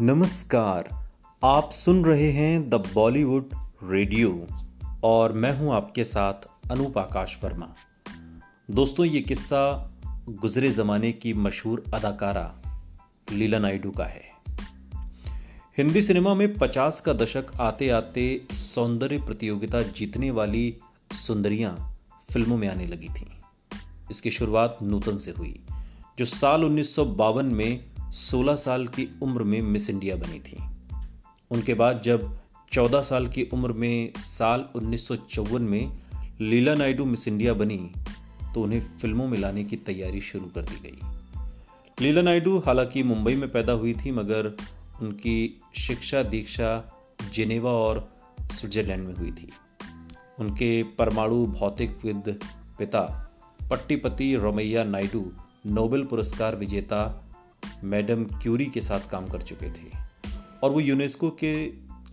नमस्कार, आप सुन रहे हैं द बॉलीवुड रेडियो और मैं हूँ आपके साथ अनूप आकाश वर्मा। दोस्तों, ये किस्सा गुजरे ज़माने की मशहूर अदाकारा लीला नायडू का है। हिंदी सिनेमा में 50 का दशक आते आते सौंदर्य प्रतियोगिता जीतने वाली सुंदरियाँ फ़िल्मों में आने लगी थीं। इसकी शुरुआत नूतन से हुई, जो साल उन्नीस सौ बावन में 16 साल की उम्र में मिस इंडिया बनी थी। उनके बाद जब 14 साल की उम्र में साल उन्नीस सौ चौवन में लीला नायडू मिस इंडिया बनी तो उन्हें फ़िल्मों में लाने की तैयारी शुरू कर दी गई। लीला नायडू हालाँकि मुंबई में पैदा हुई थी, मगर उनकी शिक्षा दीक्षा जिनेवा और स्विट्जरलैंड में हुई थी। उनके परमाणु भौतिकविद पिता पट्टीपति रोमैया नायडू नोबेल पुरस्कार विजेता मैडम क्यूरी के साथ काम कर चुके थे और वो यूनेस्को के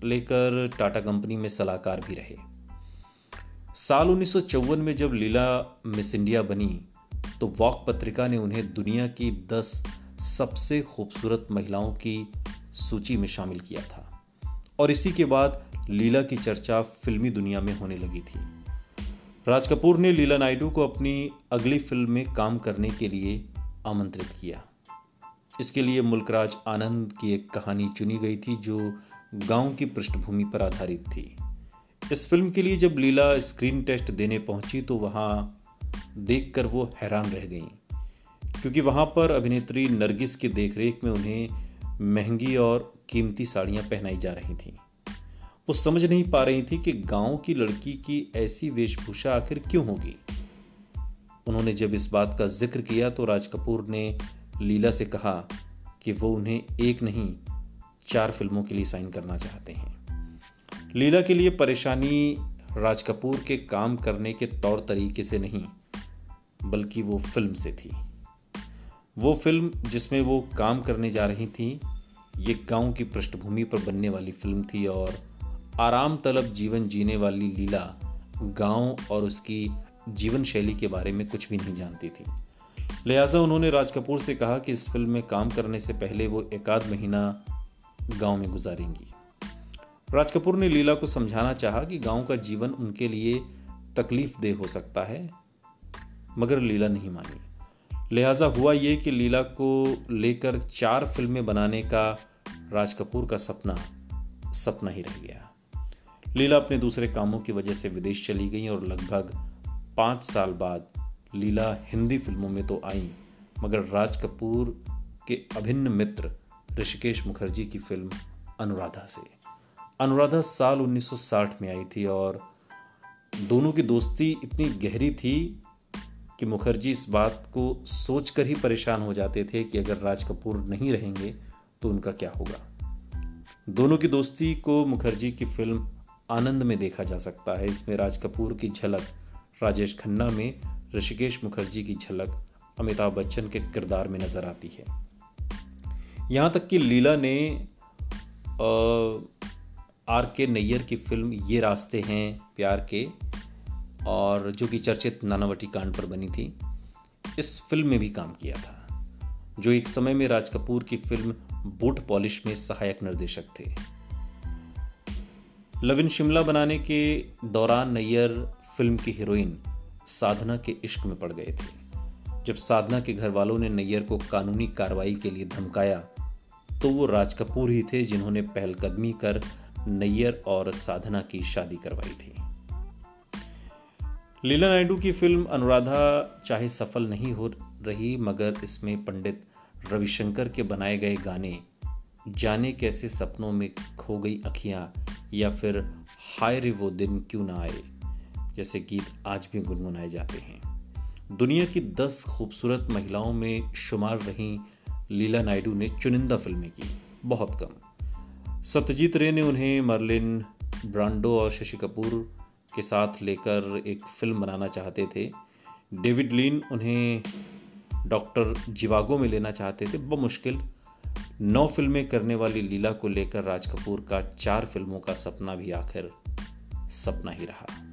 लेकर टाटा कंपनी में सलाहकार भी रहे। साल उन्नीस सौ चौवन में जब लीला मिस इंडिया बनी तो वॉक पत्रिका ने उन्हें दुनिया की दस सबसे खूबसूरत महिलाओं की सूची में शामिल किया था। और इसी के बाद लीला की चर्चा फिल्मी दुनिया में होने लगी थी। राज कपूर ने लीला नायडू को अपनी अगली फ़िल्म में काम करने के लिए आमंत्रित किया। इसके लिए मुल्कराज आनंद की एक कहानी चुनी गई थी, जो गाँव की पृष्ठभूमि पर आधारित थी। इस फ़िल्म के लिए जब लीला स्क्रीन टेस्ट देने पहुँची तो वहाँ देखकर वो हैरान रह गई, क्योंकि वहाँ पर अभिनेत्री नरगिस की देखरेख में उन्हें महँगी और कीमती साड़ियाँ पहनाई जा रही थीं। वो समझ नहीं पा रही थी कि गाँव की लड़की की ऐसी वेशभूषा आखिर क्यों होगी। उन्होंने जब इस बात का ज़िक्र किया तो राज कपूर ने लीला से कहा कि वो उन्हें एक नहीं, चार फ़िल्मों के लिए साइन करना चाहते हैं। लीला के लिए परेशानी राज कपूर के काम करने के तौर तरीके से नहीं, बल्कि वो फ़िल्म से थी। वो फ़िल्म जिसमें वो काम करने जा रही थी, ये गाँव की पृष्ठभूमि पर बनने वाली फ़िल्म थी और आराम तलब जीवन जीने वाली लीला गाँव और उसकी जीवन शैली के बारे में कुछ भी नहीं जानती थी। लिहाजा उन्होंने राज कपूर से कहा कि इस फ़िल्म में काम करने से पहले वो एक आध महीना गाँव में गुजारेंगी। राज कपूर ने लीला को समझाना चाहा कि गाँव का जीवन उनके लिए तकलीफ़ देह हो सकता है, मगर लीला नहीं मानी। लिहाजा हुआ ये कि लीला को लेकर चार फ़िल्में बनाने का राज कपूर का सपना सपना ही रह गया। लीला अपने दूसरे कामों की वजह से विदेश चली गई और लगभग पाँच साल बाद लीला हिंदी फ़िल्मों में तो आई, मगर राज कपूर के अभिन्न मित्र ऋषिकेश मुखर्जी की फ़िल्म अनुराधा से। अनुराधा साल 1960 में आई थी और दोनों की दोस्ती इतनी गहरी थी कि मुखर्जी इस बात को सोचकर ही परेशान हो जाते थे कि अगर राज कपूर नहीं रहेंगे तो उनका क्या होगा। दोनों की दोस्ती को मुखर्जी की फ़िल्म आनंद में देखा जा सकता है। इसमें राज कपूर की झलक राजेश खन्ना में ऋषिकेश मुखर्जी की झलक अमिताभ बच्चन के किरदार में नज़र आती है। यहाँ तक कि लीला ने आर के नैयर की फ़िल्म ये रास्ते हैं प्यार के, और जो कि चर्चित नानावटी कांड पर बनी थी, इस फ़िल्म में भी काम किया था। जो एक समय में राज कपूर की फ़िल्म बूट पॉलिश में सहायक निर्देशक थे। लविन शिमला बनाने के दौरान नैयर फ़िल्म की हीरोइन साधना के इश्क में पड़ गए थे। जब साधना के घर वालों ने नैयर को कानूनी कार्रवाई के लिए धमकाया तो वो राज कपूर ही थे जिन्होंने पहलकदमी कर नैयर और साधना की शादी करवाई थी। लीला नायडू की फ़िल्म अनुराधा चाहे सफल नहीं हो रही, मगर इसमें पंडित रविशंकर के बनाए गए गाने, जाने कैसे सपनों में खो गई अखियाँ या फिर हाय रे वो दिन क्यों ना आए जैसे गीत आज भी गुनगुनाए जाते हैं। दुनिया की दस खूबसूरत महिलाओं में शुमार रही लीला नायडू ने चुनिंदा फ़िल्में की, बहुत कम। सत्यजीत रे ने उन्हें मर्लिन ब्रांडो और शशि कपूर के साथ लेकर एक फ़िल्म बनाना चाहते थे। डेविड लीन उन्हें डॉक्टर जिवागो में लेना चाहते थे। बमुश्किल नौ फ़िल्में करने वाली लीला को लेकर राज कपूर का चार फ़िल्मों का सपना भी आखिर सपना ही रहा।